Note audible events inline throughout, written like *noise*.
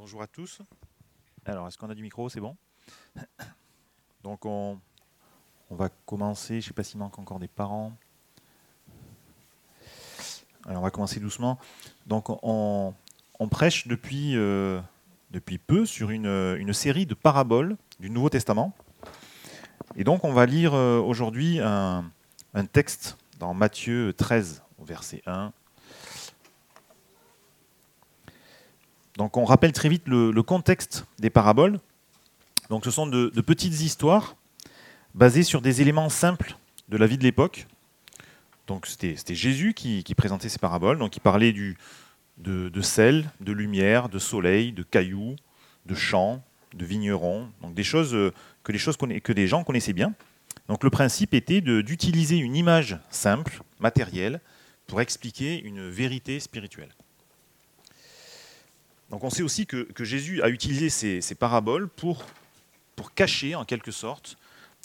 Bonjour à tous. Alors, est-ce qu'on a du micro? C'est bon? *coughs* Donc, on, va commencer. Je ne sais pas s'il manque encore des parents. Alors, on va commencer doucement. Donc, on, prêche depuis, euh, depuis peu sur une, série de paraboles du Nouveau Testament. Et donc, on va lire euh, aujourd'hui un, texte dans Matthieu 13, au verset 1 Donc on rappelle très vite le, contexte des paraboles. Donc ce sont de, petites histoires basées sur des éléments simples de la vie de l'époque. Donc c'était Jésus qui, présentait ces paraboles. Donc il parlait du, de, sel, de lumière, de soleil, de cailloux, de champs, de vignerons. Donc des choses que les, que les gens connaissaient bien. Donc le principe était d'utiliser une image simple, matérielle, pour expliquer une vérité spirituelle. Donc on sait aussi que, Jésus a utilisé ces, paraboles pour, cacher en quelque sorte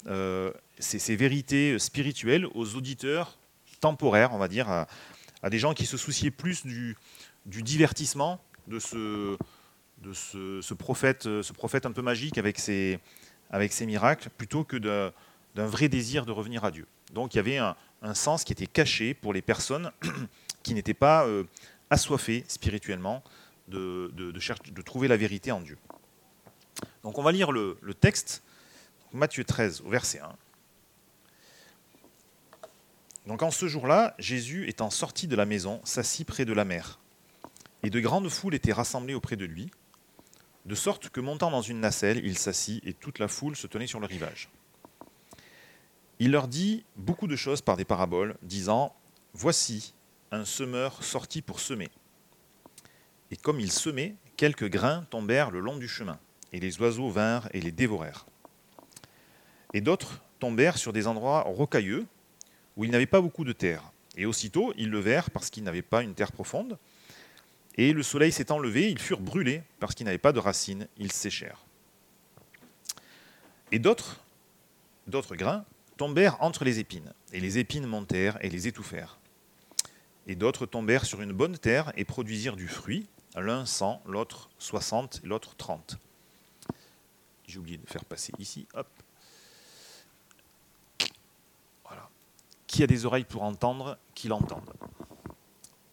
euh, ces, vérités spirituelles aux auditeurs temporaires, on va dire, à, des gens qui se souciaient plus du, divertissement de, ce, prophète, ce prophète un peu magique avec ses, miracles, plutôt que d'un vrai désir de revenir à Dieu. Donc il y avait un, un sens qui était caché pour les personnes *clears throat* qui n'étaient pas euh, assoiffées spirituellement de, chercher, de, trouver la vérité en Dieu. Donc on va lire le, le texte, Matthieu 13 au verset 1. Donc en ce jour-là, Jésus étant sorti de la maison, s'assit près de la mer. Et de grandes foules étaient rassemblées auprès de lui, de sorte que montant dans une nacelle, il s'assit et toute la foule se tenait sur le rivage. Il leur dit beaucoup de choses par des paraboles, disant Voici un semeur sorti pour semer. Et comme il semait, quelques grains tombèrent le long du chemin, et les oiseaux vinrent et les dévorèrent. Et d'autres tombèrent sur des endroits rocailleux, où il n'avait pas beaucoup de terre. Et aussitôt, ils levèrent parce qu'ils n'avaient pas une terre profonde. Et le soleil s'étant levé, ils furent brûlés parce qu'ils n'avaient pas de racines, ils séchèrent. Et d'autres, d'autres grains tombèrent entre les épines, et les épines montèrent et les étouffèrent. Et d'autres tombèrent sur une bonne terre et produisirent du fruit, l'un 100, l'autre 60, l'autre 30. J'ai oublié de faire passer ici, hop. Voilà. Qui a des oreilles pour entendre, qu'il entende.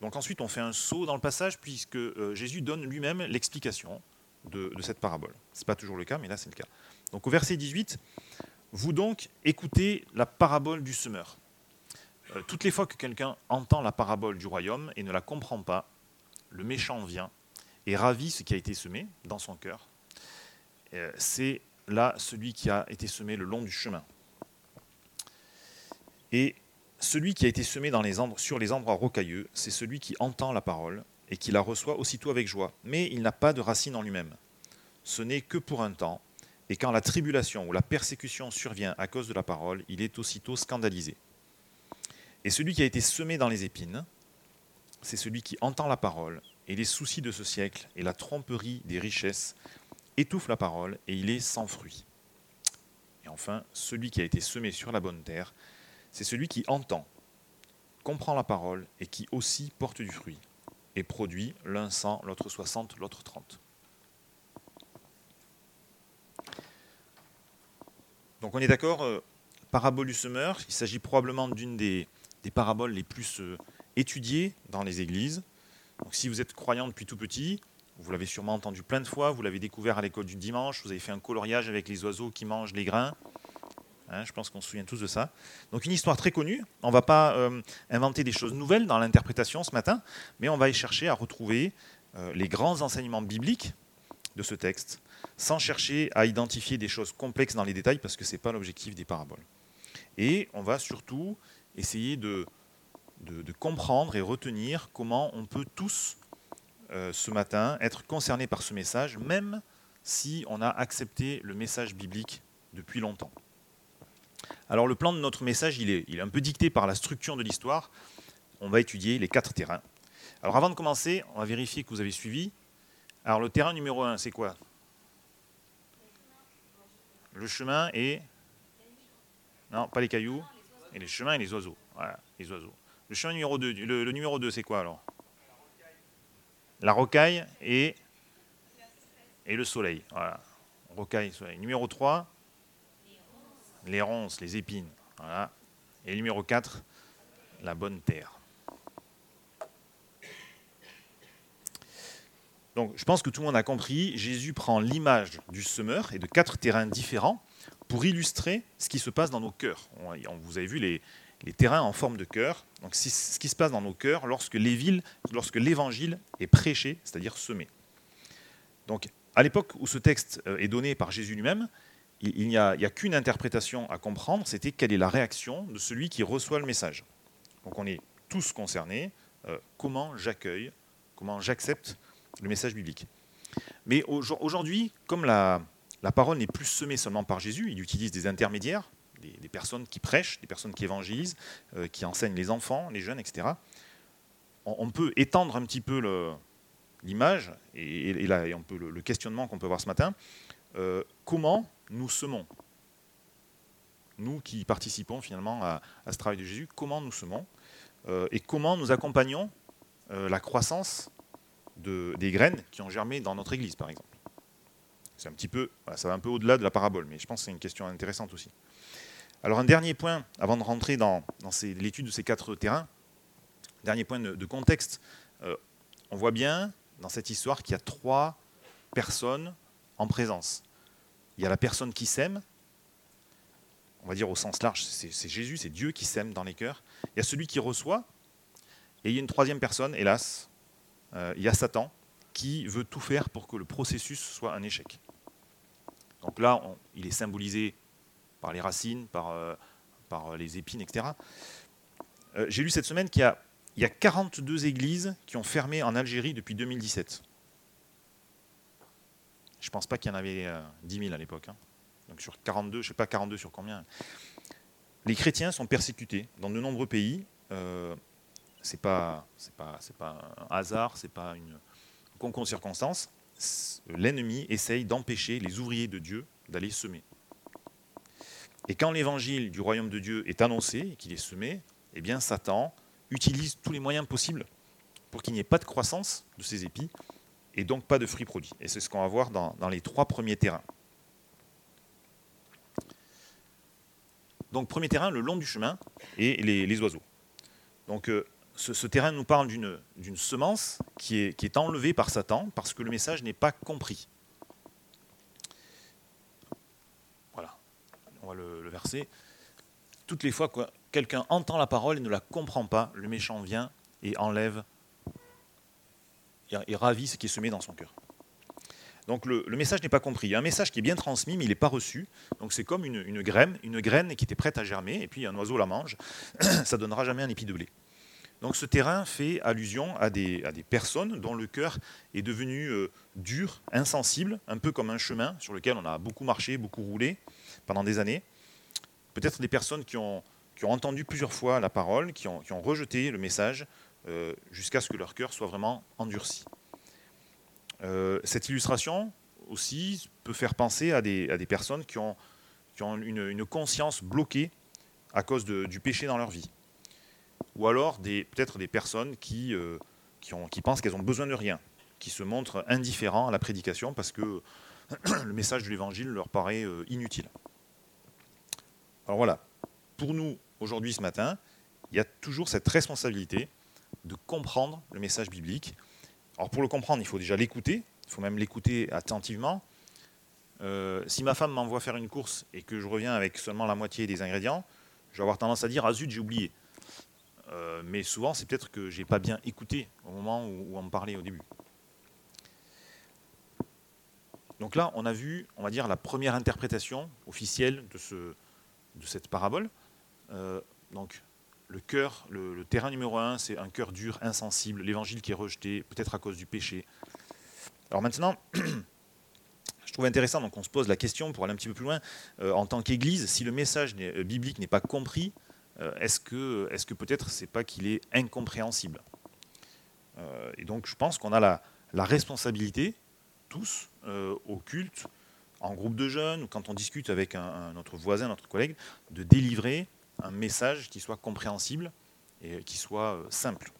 Donc ensuite, on fait un saut dans le passage, puisque euh, Jésus donne lui-même l'explication de, de, cette parabole. Ce n'est pas toujours le cas, mais là c'est le cas. Donc au verset 18, vous donc écoutez la parabole du semeur. Euh, toutes les fois que quelqu'un entend la parabole du royaume et ne la comprend pas, le méchant vient et ravit ce qui a été semé dans son cœur. Euh, c'est là celui qui a été semé le long du chemin. Et celui qui a été semé sur les endroits rocailleux, c'est celui qui entend la parole et qui la reçoit aussitôt avec joie. Mais il n'a pas de racine en lui-même. Ce n'est que pour un temps, et quand la tribulation ou la persécution survient à cause de la parole, il est aussitôt scandalisé. Et celui qui a été semé dans les épines, c'est celui qui entend la parole, et les soucis de ce siècle et la tromperie des richesses étouffent la parole, et il est sans fruit. Et enfin, celui qui a été semé sur la bonne terre, c'est celui qui entend, comprend la parole, et qui aussi porte du fruit, et produit l'un 100, l'autre 60, l'autre 30. Donc on est d'accord, euh, parabole du semeur, il s'agit probablement d'une des, des, paraboles les plus euh, étudiées dans les églises. Donc si vous êtes croyant depuis tout petit, vous l'avez sûrement entendu plein de fois, vous l'avez découvert à l'école du dimanche, vous avez fait un coloriage avec les oiseaux qui mangent les grains. Hein, je pense qu'on se souvient tous de ça. Donc une histoire très connue. On ne va pas euh, inventer des choses nouvelles dans l'interprétation ce matin, mais on va y chercher à retrouver euh, les grands enseignements bibliques de ce texte, sans chercher à identifier des choses complexes dans les détails, parce que ce n'est pas l'objectif des paraboles. Et on va surtout essayer de, de, comprendre et retenir comment on peut tous, euh, ce matin, être concernés par ce message, même si on a accepté le message biblique depuis longtemps. Alors le plan de notre message, il est, il est un peu dicté par la structure de l'histoire. On va étudier les quatre terrains. Alors avant de commencer, on va vérifier que vous avez suivi. Alors le terrain numéro un, c'est quoi? Le chemin et... Non, pas les cailloux. Et les chemins et les oiseaux. Voilà, les oiseaux. Le chemin numéro 2, le, numéro 2, c'est quoi alors? La rocaille et et le soleil. Voilà. Rocaille, soleil. Numéro 3, les ronces, les épines. Voilà. Et numéro 4, la bonne terre. Donc je pense que tout le monde a compris, Jésus prend l'image du semeur et de quatre terrains différents pour illustrer ce qui se passe dans nos cœurs. Vous avez vu les, terrains en forme de cœur. Donc ce qui se passe dans nos cœurs lorsque l'évangile est prêché, c'est-à-dire semé. Donc à l'époque où ce texte euh, est donné par Jésus lui-même, il n'y a, qu'une interprétation à comprendre, c'était quelle est la réaction de celui qui reçoit le message. Donc on est tous concernés, euh, comment j'accueille, comment j'accepte le message biblique. Mais aujourd'hui, comme la, parole n'est plus semée seulement par Jésus, il utilise des intermédiaires, des, personnes qui prêchent, des personnes qui évangélisent, euh, qui enseignent les enfants, les jeunes, etc. On, peut étendre un petit peu l'image et, peut le, questionnement qu'on peut voir ce matin. Euh, comment nous semons? Nous qui participons finalement à, ce travail de Jésus, comment nous semons? Euh, et comment nous accompagnons la croissance des graines qui ont germé dans notre église, par exemple? Un petit peu, ça va un peu au-delà de la parabole, mais je pense que c'est une question intéressante aussi. Alors un dernier point, avant de rentrer dans, l'étude de ces quatre terrains, dernier point de, contexte. Euh, on voit bien dans cette histoire qu'il y a trois personnes en présence. Il y a la personne qui sème, on va dire au sens large, c'est Jésus, c'est Dieu qui sème dans les cœurs. Il y a celui qui reçoit, et il y a une troisième personne, hélas, euh, il y a Satan qui veut tout faire pour que le processus soit un échec. Donc là, il est symbolisé par les racines, par, euh, par les épines, etc. Euh, j'ai lu cette semaine qu'il y a, il y a 42 églises qui ont fermé en Algérie depuis 2017. Je ne pense pas qu'il y en avait 10 000 à l'époque. Hein. Donc sur 42, je ne sais pas 42 sur combien. Les chrétiens sont persécutés dans de nombreux pays pas c'est pas un hasard, c'est pas une concours de. L'ennemi essaye d'empêcher les ouvriers de Dieu d'aller semer. Et quand l'évangile du royaume de Dieu est annoncé et qu'il est semé, eh Satan utilise tous les moyens possibles pour qu'il n'y ait pas de croissance de ces épis et donc pas de fruits produits. Et c'est ce qu'on va voir dans, les trois premiers terrains. Donc premier terrain, le long du chemin et les, oiseaux. Donc euh, ce, terrain nous parle d'une semence qui est, enlevée par Satan parce que le message n'est pas compris. Voilà, on Toutes les fois que quelqu'un entend la parole et ne la comprend pas, le méchant vient et enlève et ravit ce qui est semé dans son cœur. Donc le, message n'est pas compris. Il y a un message qui est bien transmis, mais il n'est pas reçu. Donc c'est comme une, graine, une graine qui était prête à germer, et puis un oiseau la mange. *coughs* Ça donnera jamais un épi de blé. Donc ce terrain fait allusion à des, personnes dont le cœur est devenu euh, dur, insensible, un peu comme un chemin sur lequel on a beaucoup marché, beaucoup roulé pendant des années. Peut-être des personnes qui ont, entendu plusieurs fois la parole, qui ont, rejeté le message, euh, jusqu'à ce que leur cœur soit vraiment endurci. Euh, cette illustration aussi peut faire penser à des, personnes qui ont, une, conscience bloquée à cause du péché dans leur vie ou alors peut-être des personnes qui, euh, qui, pensent qu'elles ont besoin de rien, qui se montrent indifférents à la prédication parce que *clears throat* le message de l'Évangile leur paraît inutile. Alors voilà, pour nous, aujourd'hui, ce matin, il y a toujours cette responsabilité de comprendre le message biblique. Alors pour le comprendre, il faut déjà l'écouter, il faut même l'écouter attentivement. Euh, si ma femme m'envoie faire une course et que je reviens avec seulement la moitié des ingrédients, je vais avoir tendance à dire Ah zut, j'ai oublié. Euh, mais souvent, c'est peut-être que j'ai pas bien écouté au moment où, on me parlait au début. Donc là, on a vu, on va dire, la première interprétation officielle de, ce, de cette parabole. Euh, donc, le cœur, le, terrain numéro un, c'est un cœur dur, insensible, l'évangile qui est rejeté, peut-être à cause du péché. Alors maintenant, *clears throat* je trouve intéressant, donc on se pose la question pour aller un petit peu plus loin, euh, en tant qu'Église, si le message biblique n'est pas compris, euh, est-ce que, est que peut-être c'est pas qu'il est incompréhensible? Euh, Et donc je pense qu'on a la, responsabilité, tous, euh, au culte, en groupe de jeunes, ou quand on discute avec un, notre voisin, notre collègue, de délivrer un message qui soit compréhensible et qui soit simple.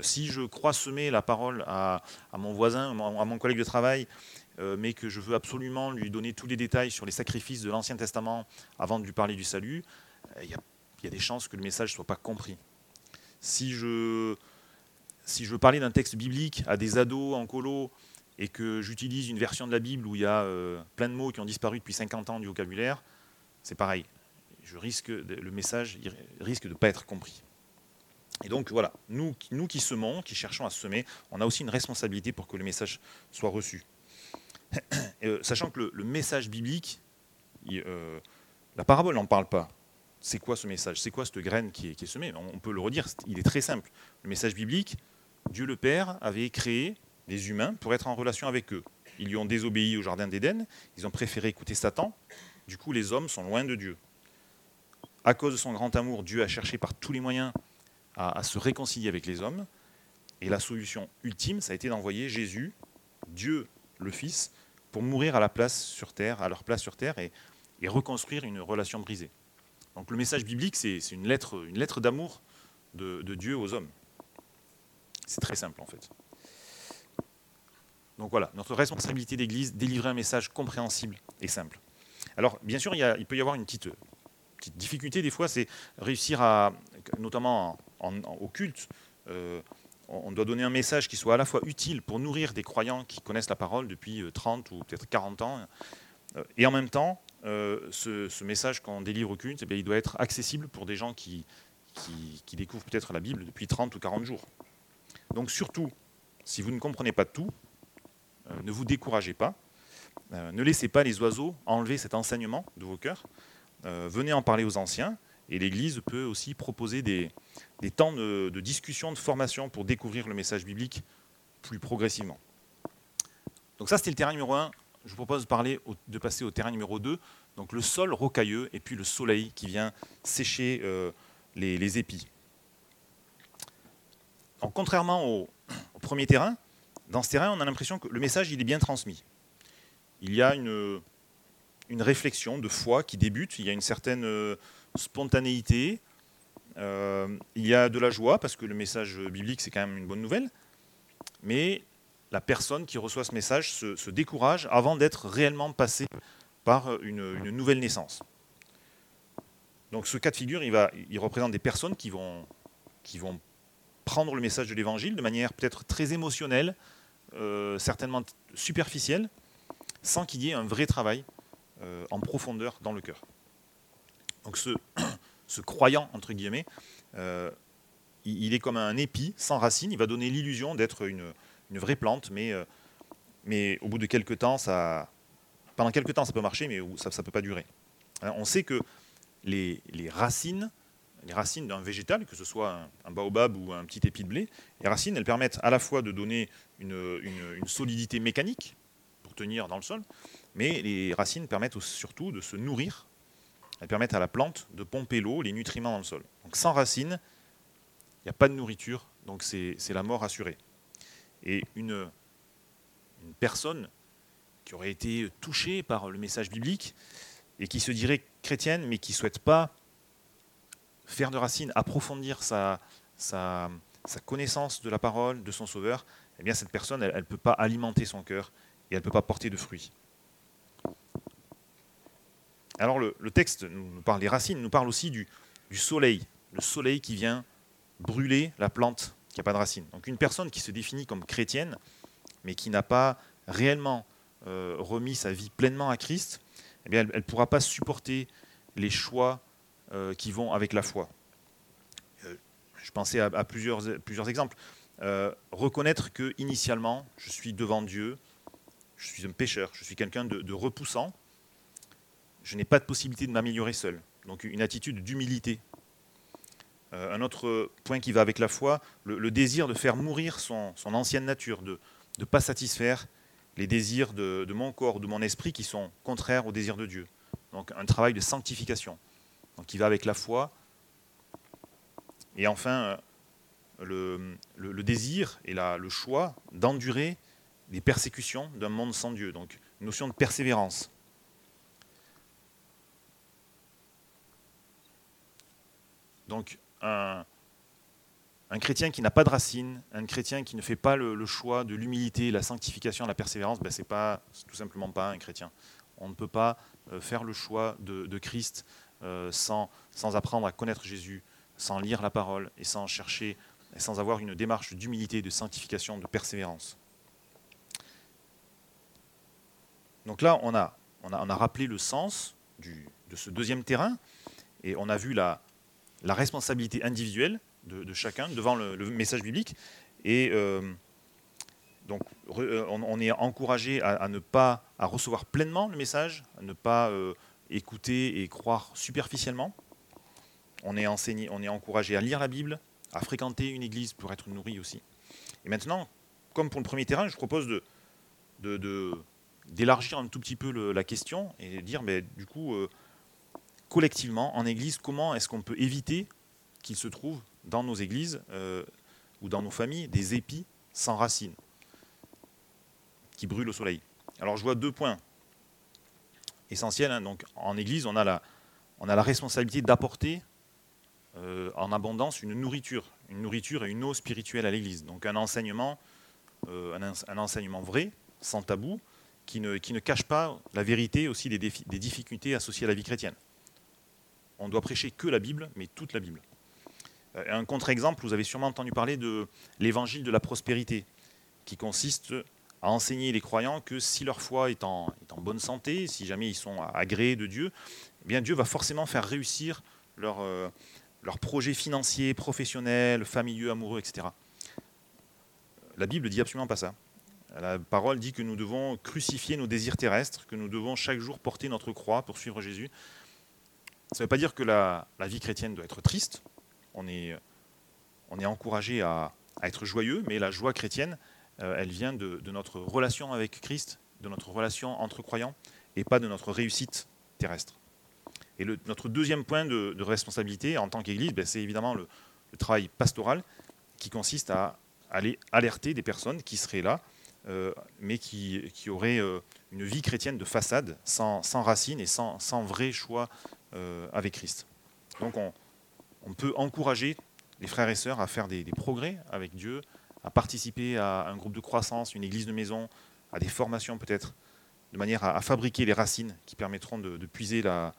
Si je crois semer la parole à, mon voisin, à mon collègue de travail, euh, mais que je veux absolument lui donner tous les détails sur les sacrifices de l'Ancien Testament avant de lui parler du salut, il y, y, a des chances que le message ne soit pas compris. Si je, si je veux parler d'un texte biblique à des ados en colo et que j'utilise une version de la Bible où il y a euh, plein de mots qui ont disparu depuis 50 ans du vocabulaire, c'est pareil. Je risque, le message risque de ne pas être compris. Et donc voilà, nous, nous qui semons, qui cherchons à semer, on a aussi une responsabilité pour que le message soit reçu. *coughs* Euh, sachant que le, message biblique, euh, la parabole n'en parle pas. C'est quoi ce message? C'est quoi cette graine qui est, qui est semée? On peut le redire, il est très simple. Le message biblique, Dieu le Père avait créé des humains pour être en relation avec eux. Ils lui ont désobéi au Jardin d'Éden, ils ont préféré écouter Satan, du coup les hommes sont loin de Dieu. À cause de son grand amour, Dieu a cherché par tous les moyens à, se réconcilier avec les hommes, et la solution ultime, ça a été d'envoyer Jésus, Dieu le Fils, pour mourir à leur place sur terre, et, reconstruire une relation brisée. Donc le message biblique, c'est une lettre d'amour de Dieu aux hommes. C'est très simple en fait. Donc voilà, notre responsabilité d'Église, délivrer un message compréhensible et simple. Alors bien sûr, il, peut y avoir une petite, difficulté des fois, c'est réussir à, notamment au culte, euh, on doit donner un message qui soit à la fois utile pour nourrir des croyants qui connaissent la parole depuis 30 euh, ou peut-être 40 ans, euh, et en même temps, ce, message qu'on délivre au culte, eh il doit être accessible pour des gens qui, découvrent peut-être la Bible depuis 30 ou 40 jours. Donc surtout, si vous ne comprenez pas tout, euh, ne vous découragez pas. Euh, ne laissez pas les oiseaux enlever cet enseignement de vos cœurs. Euh, venez en parler aux anciens. Et l'Église peut aussi proposer des, temps de, discussion, de formation pour découvrir le message biblique plus progressivement. Donc ça, c'était le terrain numéro 1. Je vous propose de, passer au terrain numéro 2, donc le sol rocailleux et puis le soleil qui vient sécher les épis contrairement au, premier terrain, dans ce terrain, on a l'impression que le message est bien transmis. Il y a une, réflexion de foi qui débute, il y a une certaine euh, spontanéité, euh, il y a de la joie, parce que le message biblique, c'est quand même une bonne nouvelle, mais la personne qui reçoit ce message se, décourage avant d'être réellement passée par une, nouvelle naissance. Donc ce cas de figure, il, représente des personnes qui vont prendre le message de l'Évangile de manière peut-être très émotionnelle, euh, certainement superficielle, sans qu'il y ait un vrai travail euh, en profondeur dans le cœur. Donc ce, *coughs* ce croyant, entre guillemets, euh, il, est comme un épi sans racines, il va donner l'illusion d'être une, une, vraie plante, mais, mais au bout de quelques temps, ça, pendant quelques temps ça peut marcher, mais ça ne peut pas durer. On sait que les, les racines les racines d'un végétal, que ce soit un, baobab ou un petit épi de blé, les racines, elles permettent à la fois de donner une, solidité mécanique pour tenir dans le sol, mais les racines permettent surtout de se nourrir. Elles permettent à la plante de pomper l'eau, les nutriments dans le sol. Donc sans racines, il n'y a pas de nourriture, donc c'est la mort assurée. Et une, une personne qui aurait été touchée par le message biblique et qui se dirait chrétienne, mais qui ne souhaite pas faire de racines, approfondir sa, sa, connaissance de la parole, de son sauveur, eh bien cette personne, elle ne peut pas alimenter son cœur et elle ne peut pas porter de fruits. Alors le, texte nous parle des racines, nous parle aussi du, soleil, le soleil qui vient brûler la plante qui n'a pas de racines. Donc une personne qui se définit comme chrétienne, mais qui n'a pas réellement euh, remis sa vie pleinement à Christ, eh bien, elle ne pourra pas supporter les choix qui vont avec la foi. Euh, je pensais à, plusieurs, exemples. Euh, reconnaître que initialement, je suis devant Dieu, je suis un pécheur, je suis quelqu'un de, repoussant, je n'ai pas de possibilité de m'améliorer seul. Donc une attitude d'humilité. un autre point qui va avec la foi, le, désir de faire mourir son, ancienne nature, de ne pas satisfaire les désirs de, de, mon corps, de mon esprit qui sont contraires aux désirs de Dieu. Donc un travail de sanctification qui va avec la foi. Et enfin, euh, le, désir et le choix d'endurer les persécutions d'un monde sans Dieu. Donc, une notion de persévérance. Donc, un, un chrétien qui n'a pas de racines, un chrétien qui ne fait pas le, choix de l'humilité, la sanctification, la persévérance, ben, c'est pas tout simplement pas un chrétien. On ne peut pas euh, faire le choix de, Christ euh, sans, sans apprendre à connaître Jésus, sans lire la parole et sans chercher, sans avoir une démarche d'humilité, de sanctification, de persévérance. Donc là, on a, on a, on a rappelé le sens du, de ce deuxième terrain et on a vu la, la responsabilité individuelle de, chacun devant le, message biblique. Et euh, donc, euh, on, est encouragé à, ne pas à recevoir pleinement le message, à ne pas écouter et croire superficiellement. On est, enseigné, on est encouragé à lire la Bible, à fréquenter une église pour être nourri aussi. Et maintenant, comme pour le premier terrain, je propose de, d'élargir un tout petit peu la question et dire, mais du coup, collectivement, en église, comment est-ce qu'on peut éviter qu'il se trouve dans nos églises euh, ou dans nos familles des épis sans racines qui brûlent au soleil? Alors je vois deux points essentiels. Hein. Donc, en église, on a la, on responsabilité d'apporter euh, en abondance une nourriture, une nourriture et une eau spirituelle à l'église. Donc un enseignement, euh, enseignement vrai, sans tabou, qui ne, qui ne cache pas la vérité aussi des, des difficultés associées à la vie chrétienne. On doit prêcher que la Bible, mais toute la Bible. Euh, un contre-exemple, vous avez sûrement entendu parler de l'évangile de la prospérité, qui consiste à enseigner les croyants que si leur foi est en, bonne santé, si jamais ils sont agréés de Dieu, eh bien Dieu va forcément faire réussir leurs euh, projets financiers, professionnels, familiaux, amoureux, etc. La Bible dit absolument pas ça. La parole dit que nous devons crucifier nos désirs terrestres, que nous devons chaque jour porter notre croix pour suivre Jésus. Ça ne veut pas dire que la vie chrétienne doit être triste, on est, encouragé à, être joyeux, mais la joie chrétienne, elle vient de, notre relation avec Christ, de notre relation entre croyants, et pas de notre réussite terrestre. Et notre deuxième point de, responsabilité en tant qu'Église, ben, c'est évidemment le, travail pastoral qui consiste à aller alerter des personnes qui seraient là, euh, mais qui, qui auraient euh, une vie chrétienne de façade, sans, sans racines et sans, sans vrai choix avec Christ. Donc on, on peut encourager les frères et sœurs à faire des, progrès avec Dieu, à participer à un groupe de croissance, une église de maison, à des formations peut-être, de manière à, fabriquer les racines qui permettront de, puiser la,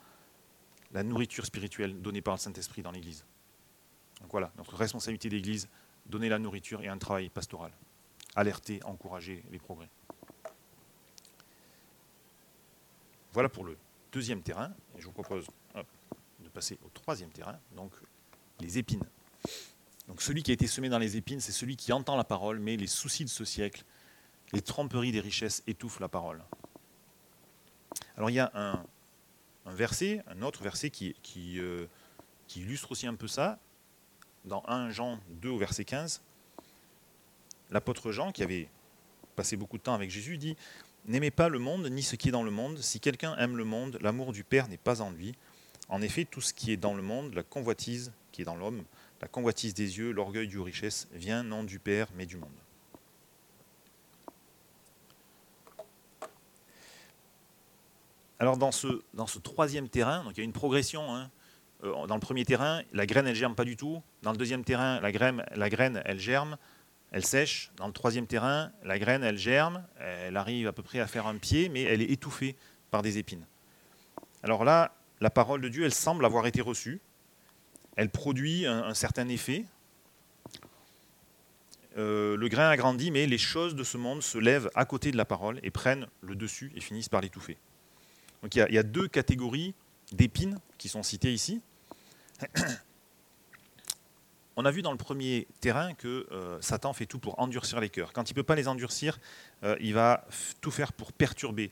nourriture spirituelle donnée par le Saint-Esprit dans l'église. Donc voilà, notre responsabilité d'église, donner la nourriture et un travail pastoral. Alerter, encourager les progrès. Voilà pour le deuxième terrain. Et je vous propose de passer au troisième terrain, donc les épines. Donc celui qui a été semé dans les épines, c'est celui qui entend la parole, mais les soucis de ce siècle, les tromperies des richesses étouffent la parole. Alors il y a un, verset, un autre verset qui, euh, qui, illustre aussi un peu ça, dans 1 Jean 2 au verset 15. L'apôtre Jean, qui avait passé beaucoup de temps avec Jésus, dit N'aimez pas le monde ni ce qui est dans le monde. Si quelqu'un aime le monde, l'amour du Père n'est pas en lui. En effet, tout ce qui est dans le monde, la convoitise qui est dans l'homme, la convoitise des yeux, l'orgueil du richesse, vient non du Père, mais du monde. Alors dans ce, troisième terrain, il y a une progression. Hein. Euh, dans le premier terrain, la graine, elle germe pas du tout. Dans le deuxième terrain, la graine, la graine, elle germe, elle sèche. Dans le troisième terrain, la graine, elle germe, elle arrive à peu près à faire un pied, mais elle est étouffée par des épines. Alors là, la parole de Dieu, elle semble avoir été reçue. Elle produit un, certain effet. Euh, le grain a grandi, mais les choses de ce monde se lèvent à côté de la parole et prennent le dessus et finissent par l'étouffer. Donc il y, a, deux catégories d'épines qui sont citées ici. *coughs* On a vu dans le premier terrain que euh, Satan fait tout pour endurcir les cœurs. Quand il ne peut pas les endurcir, euh, il va tout faire pour perturber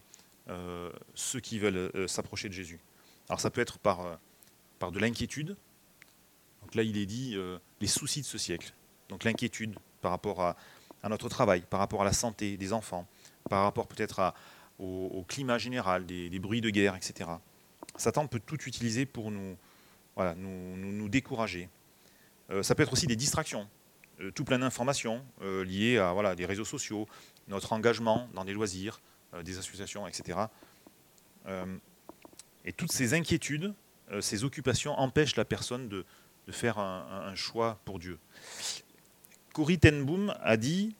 ceux qui veulent s'approcher de Jésus. Alors ça peut être par de l'inquiétude. Donc là, il est dit euh, les soucis de ce siècle. Donc l'inquiétude par rapport à, notre travail, par rapport à la santé des enfants, par rapport peut-être au, climat général, des, bruits de guerre, etc. Satan peut tout utiliser pour nous, voilà, nous, nous, décourager. Euh, ça peut être aussi des distractions, tout plein d'informations liées à voilà, des réseaux sociaux, notre engagement dans des loisirs, des associations, etc. Et toutes ces inquiétudes, euh, ces occupations empêchent la personne de, faire un, choix pour Dieu. Corrie ten Boom a dit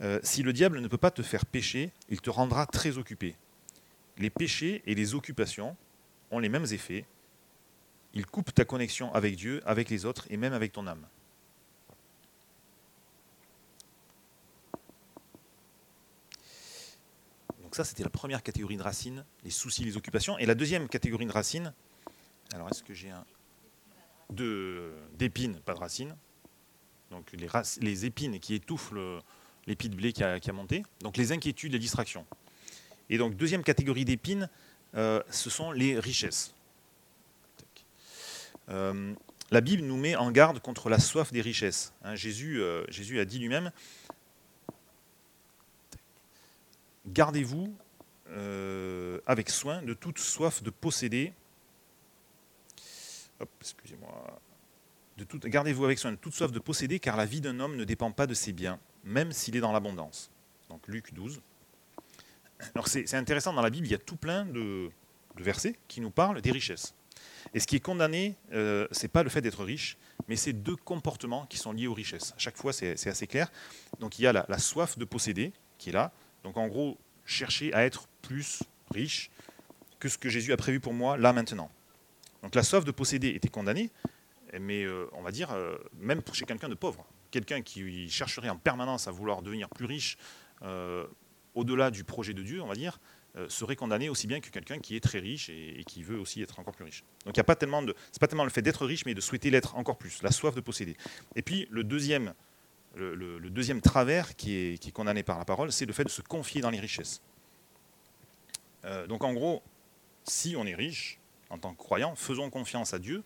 euh, Si le diable ne peut pas te faire pécher, il te rendra très occupé. Les péchés et les occupations ont les mêmes effets. Ils coupent ta connexion avec Dieu, avec les autres et même avec ton âme. Donc ça, c'était la première catégorie de racines, les soucis, les occupations. Et la deuxième catégorie de racines, alors est-ce que j'ai un... d'épines, pas de racines. Donc les, les épines qui étouffent l'épi de blé qui a, monté. Donc les inquiétudes, les distractions. Et donc deuxième catégorie d'épines, euh, ce sont les richesses. Euh, la Bible nous met en garde contre la soif des richesses. Hein, Jésus, euh, Jésus a dit lui-même, gardez-vous avec soin de toute soif de posséder. Excusez-moi. Gardez-vous avec soin de toute soif de posséder, car la vie d'un homme ne dépend pas de ses biens, même s'il est dans l'abondance. Donc Luc 12. Alors c'est intéressant, dans la Bible, il y a tout plein de, versets qui nous parlent des richesses. Et ce qui est condamné, euh, ce n'est pas le fait d'être riche, mais c'est deux comportements qui sont liés aux richesses. À chaque fois, c'est assez clair. Donc il y a la, soif de posséder qui est là. Donc en gros, chercher à être plus riche que ce que Jésus a prévu pour moi là maintenant. Donc la soif de posséder était condamnée, mais euh, on va dire, euh, même chez quelqu'un de pauvre, quelqu'un qui chercherait en permanence à vouloir devenir plus riche, euh, au-delà du projet de Dieu, on va dire, serait condamné aussi bien que quelqu'un qui est très riche et, qui veut aussi être encore plus riche. Donc il y a pas tellement c'est pas tellement le fait d'être riche, mais de souhaiter l'être encore plus, la soif de posséder. Et puis le deuxième, le, deuxième travers qui est, condamné par la parole, c'est le fait de se confier dans les richesses. donc en gros, si on est riche en tant que croyant, faisons confiance à Dieu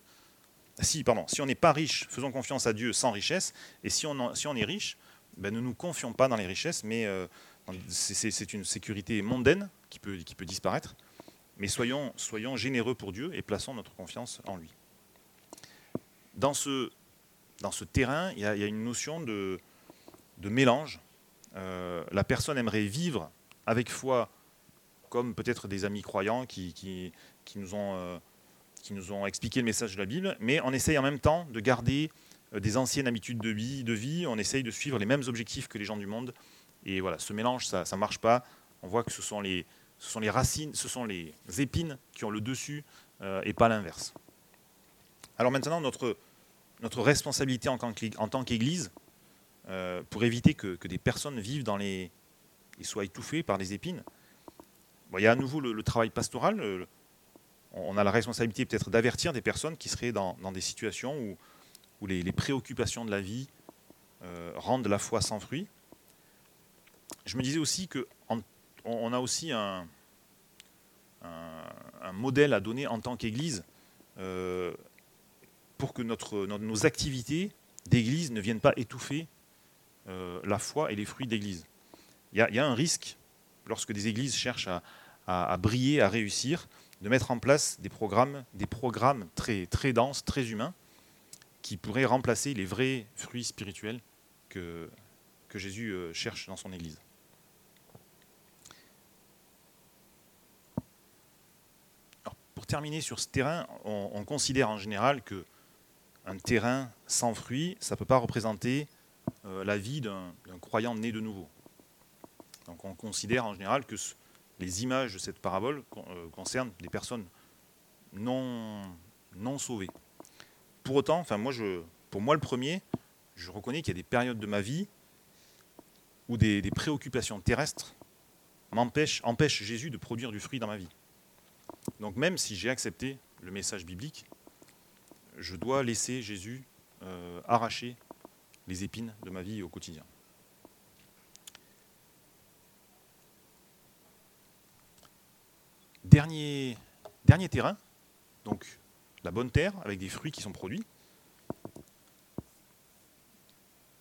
si, pardon, si on n'est pas riche, faisons confiance à Dieu sans richesse. Et si on, est riche, ben, ne nous confions pas dans les richesses, mais euh, c'est une sécurité mondaine qui peut, disparaître. Mais soyons, généreux pour Dieu et plaçons notre confiance en lui. Dans ce, terrain, il y, a, une notion de, mélange. Euh, la personne aimerait vivre avec foi comme peut-être des amis croyants qui, qui nous ont... Euh, qui nous ont expliqué le message de la Bible, mais on essaye en même temps de garder euh, des anciennes habitudes de vie, on essaye de suivre les mêmes objectifs que les gens du monde. Et voilà, ce mélange, ça ne marche pas. On voit que ce sont, les, ce sont les racines, ce sont les épines qui ont le dessus euh, et pas l'inverse. Alors maintenant, notre, notre responsabilité en, tant qu'Église, pour éviter que, des personnes vivent dans les, et soient étouffées par des épines, il y a à nouveau le, travail pastoral on a la responsabilité peut-être d'avertir des personnes qui seraient dans, des situations où, les, préoccupations de la vie euh, rendent la foi sans fruit. Je me disais aussi qu'on a aussi un, modèle à donner en tant qu'Église euh, pour que notre, nos activités d'Église ne viennent pas étouffer euh, la foi et les fruits d'Église. Il y, a un risque lorsque des églises cherchent à briller, à réussir, de mettre en place des programmes, des programmes très, très denses, très humains, qui pourraient remplacer les vrais fruits spirituels que, Jésus euh, cherche dans son Église. pour terminer sur ce terrain, on, considère en général que un terrain sans fruits, ça ne peut pas représenter euh, la vie d'un croyant né de nouveau. Donc on considère en général que ce, les images de cette parabole euh, concernent des personnes non, sauvées. Pour autant, enfin moi je, pour moi le premier, je reconnais qu'il y a des périodes de ma vie où des, préoccupations terrestres m'empêchent, empêchent Jésus de produire du fruit dans ma vie. Donc même si j'ai accepté le message biblique, je dois laisser Jésus euh, arracher les épines de ma vie au quotidien. Dernier, terrain, donc la bonne terre avec des fruits qui sont produits.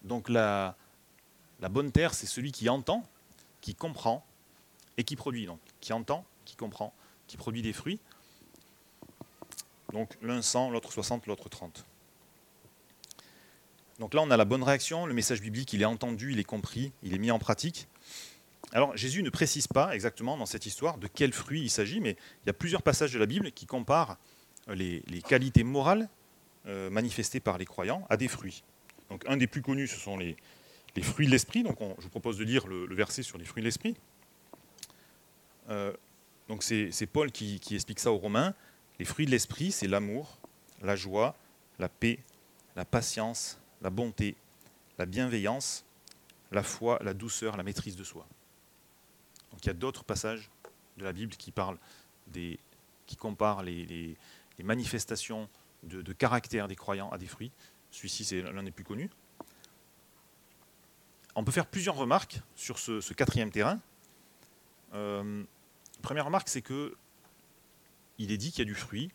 Donc la, la bonne terre, c'est celui qui entend, qui comprend et qui produit. Donc qui entend, qui comprend, qui produit des fruits. Donc l'un 100, l'autre 60, l'autre 30. Donc là, on a la bonne réaction, le message biblique, il est entendu, il est compris, il est mis en pratique. Alors Jésus ne précise pas exactement dans cette histoire de quel fruit il s'agit, mais il y a plusieurs passages de la Bible qui comparent euh, les, qualités morales euh, manifestées par les croyants à des fruits. Donc, un des plus connus, ce sont les, fruits de l'esprit. Donc, je vous propose de lire le, verset sur les fruits de l'esprit. Euh, donc, c'est Paul qui, qui, explique ça aux Romains. Les fruits de l'esprit, c'est l'amour, la joie, la paix, la patience, la bonté, la bienveillance, la foi, la douceur, la maîtrise de soi. Donc, il y a d'autres passages de la Bible qui parlent des, qui comparent les, manifestations de, caractère des croyants à des fruits. Celui-ci, c'est l'un des plus connus. On peut faire plusieurs remarques sur ce, quatrième terrain. Euh, première remarque, c'est que il est dit qu'il y a du fruit.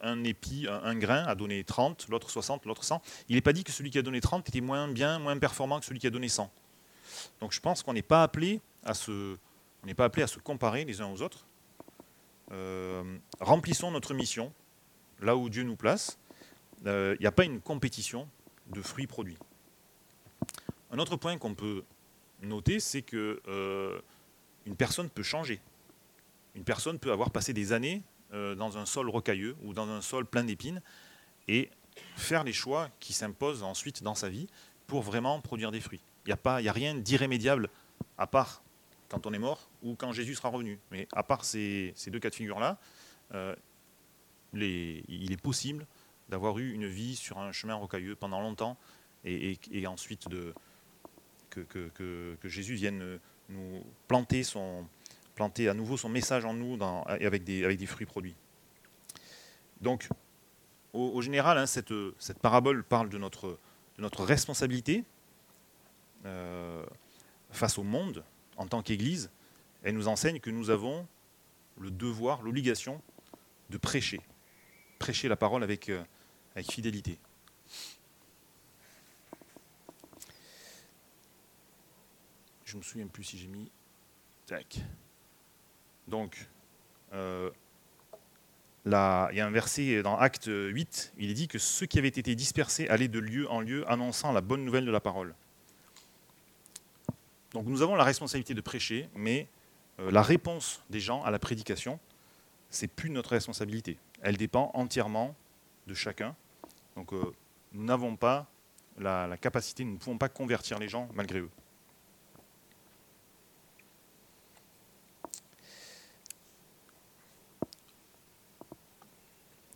Un épi, un, grain a donné 30, l'autre 60, l'autre 100. Il n'est pas dit que celui qui a donné 30 était moins bien, moins performant que celui qui a donné 100. Donc je pense qu'on n'est pas appelé à se, n'est pas appelé à se comparer les uns aux autres. Euh, remplissons notre mission là où Dieu nous place. Il euh, n'y a pas une compétition de fruits produits. Un autre point qu'on peut noter, c'est que euh, une personne peut changer. Une personne peut avoir passé des années dans un sol rocailleux ou dans un sol plein d'épines et faire les choix qui s'imposent ensuite dans sa vie pour vraiment produire des fruits. Il n'y a, a rien d'irrémédiable à part quand on est mort ou quand Jésus sera revenu. Mais à part ces, deux cas de figure-là, euh, il est possible d'avoir eu une vie sur un chemin rocailleux pendant longtemps et, ensuite que, Jésus vienne nous planter, à nouveau son message en nous avec, des, fruits produits. Donc, au, général, hein, cette, parabole parle de notre, de notre responsabilité euh, face au monde, en tant qu'Église, elle nous enseigne que nous avons le devoir, l'obligation de prêcher. Prêcher la parole avec, euh, fidélité. Je ne me souviens plus si j'ai mis. Tac. Donc, euh, il y a un verset dans Acte 8, il est dit que ceux qui avaient été dispersés allaient de lieu en lieu annonçant la bonne nouvelle de la parole. Donc nous avons la responsabilité de prêcher, mais euh, la réponse des gens à la prédication, c'est plus notre responsabilité. Elle dépend entièrement de chacun. Donc euh, nous n'avons pas la, capacité, nous ne pouvons pas convertir les gens malgré eux.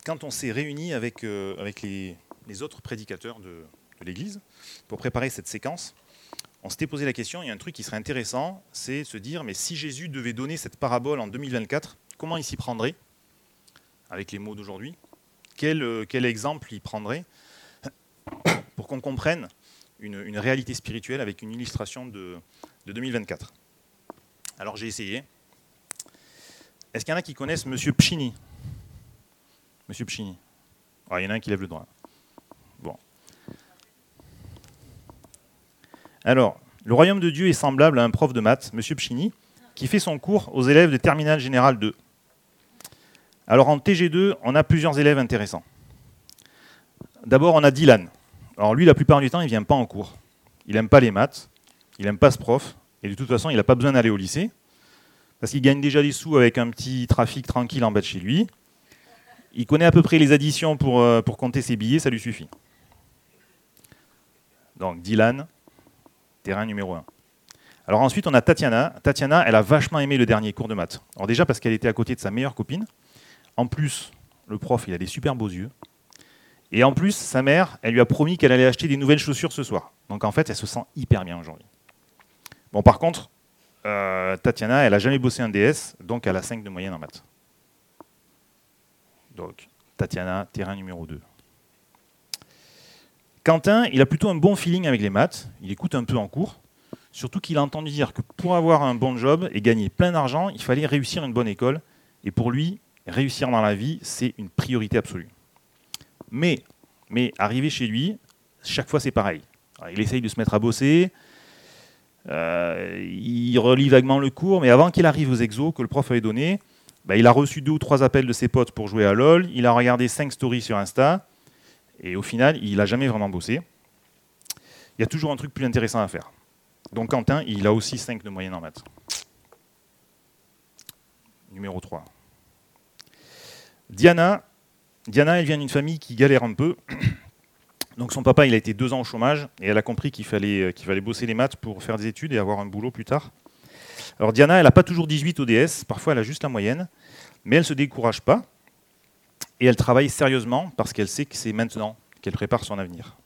Quand on s'est réuni avec, euh, avec les, autres prédicateurs de l'Église pour préparer cette séquence, on s'était posé la question, il y a un truc qui serait intéressant, c'est se dire, mais si Jésus devait donner cette parabole en 2024, comment il s'y prendrait? Avec les mots d'aujourd'hui quel, euh, exemple il prendrait? Pour qu'on comprenne une, réalité spirituelle avec une illustration de, 2024 Alors j'ai essayé. Est-ce qu'il y en a qui connaissent Monsieur Pchini? Monsieur Pchini. Il y en a un qui lève le doigt. Alors, le royaume de Dieu est semblable à un prof de maths, M. Pchini, qui fait son cours aux élèves de Terminal Général 2. Alors en TG2, on a plusieurs élèves intéressants. D'abord, on a Dylan. Alors lui, la plupart du temps, il ne vient pas en cours. Il n'aime pas les maths, il n'aime pas ce prof, et de toute façon, il n'a pas besoin d'aller au lycée, parce qu'il gagne déjà des sous avec un petit trafic tranquille en bas de chez lui. Il connaît à peu près les additions pour, euh, pour compter ses billets, ça lui suffit. Donc Dylan, terrain numéro 1. Alors ensuite, on a Tatiana. Tatiana, elle a vachement aimé le dernier cours de maths. Alors déjà parce qu'elle était à côté de sa meilleure copine. En plus, le prof, il a des super beaux yeux. Et en plus, sa mère, elle lui a promis qu'elle allait acheter des nouvelles chaussures ce soir. Donc en fait, elle se sent hyper bien aujourd'hui. Bon, par contre, euh, Tatiana, elle a jamais bossé un DS, donc elle a 5 de moyenne en maths. Donc, Tatiana, terrain numéro 2. Quentin, il a plutôt un bon feeling avec les maths, il écoute un peu en cours, surtout qu'il a entendu dire que pour avoir un bon job et gagner plein d'argent, il fallait réussir une bonne école, et pour lui, réussir dans la vie, c'est une priorité absolue. Mais, mais arrivé chez lui, chaque fois c'est pareil. il essaye de se mettre à bosser, euh, il relit vaguement le cours, mais avant qu'il arrive aux exos que le prof avait donné, bah, il a reçu deux ou trois appels de ses potes pour jouer à LoL, il a regardé cinq stories sur Insta, et au final, il n'a jamais vraiment bossé. Il y a toujours un truc plus intéressant à faire. Donc Quentin, il a aussi 5 de moyenne en maths. Numéro 3. Diana, Diana, elle vient d'une famille qui galère un peu. *coughs* Donc son papa, il a été deux ans au chômage et elle a compris qu'il fallait, qu'il fallait bosser les maths pour faire des études et avoir un boulot plus tard. Alors Diana, elle n'a pas toujours 18 au DS, parfois elle a juste la moyenne, mais elle ne se décourage pas et elle travaille sérieusement parce qu'elle sait que c'est maintenant qu'elle prépare son avenir.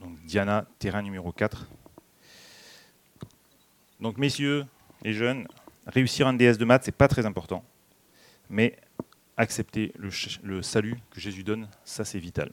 Donc Diana, terrain numéro 4. Donc messieurs et jeunes, réussir un DS de maths, c'est pas très important, mais accepter le salut que Jésus donne, ça c'est vital.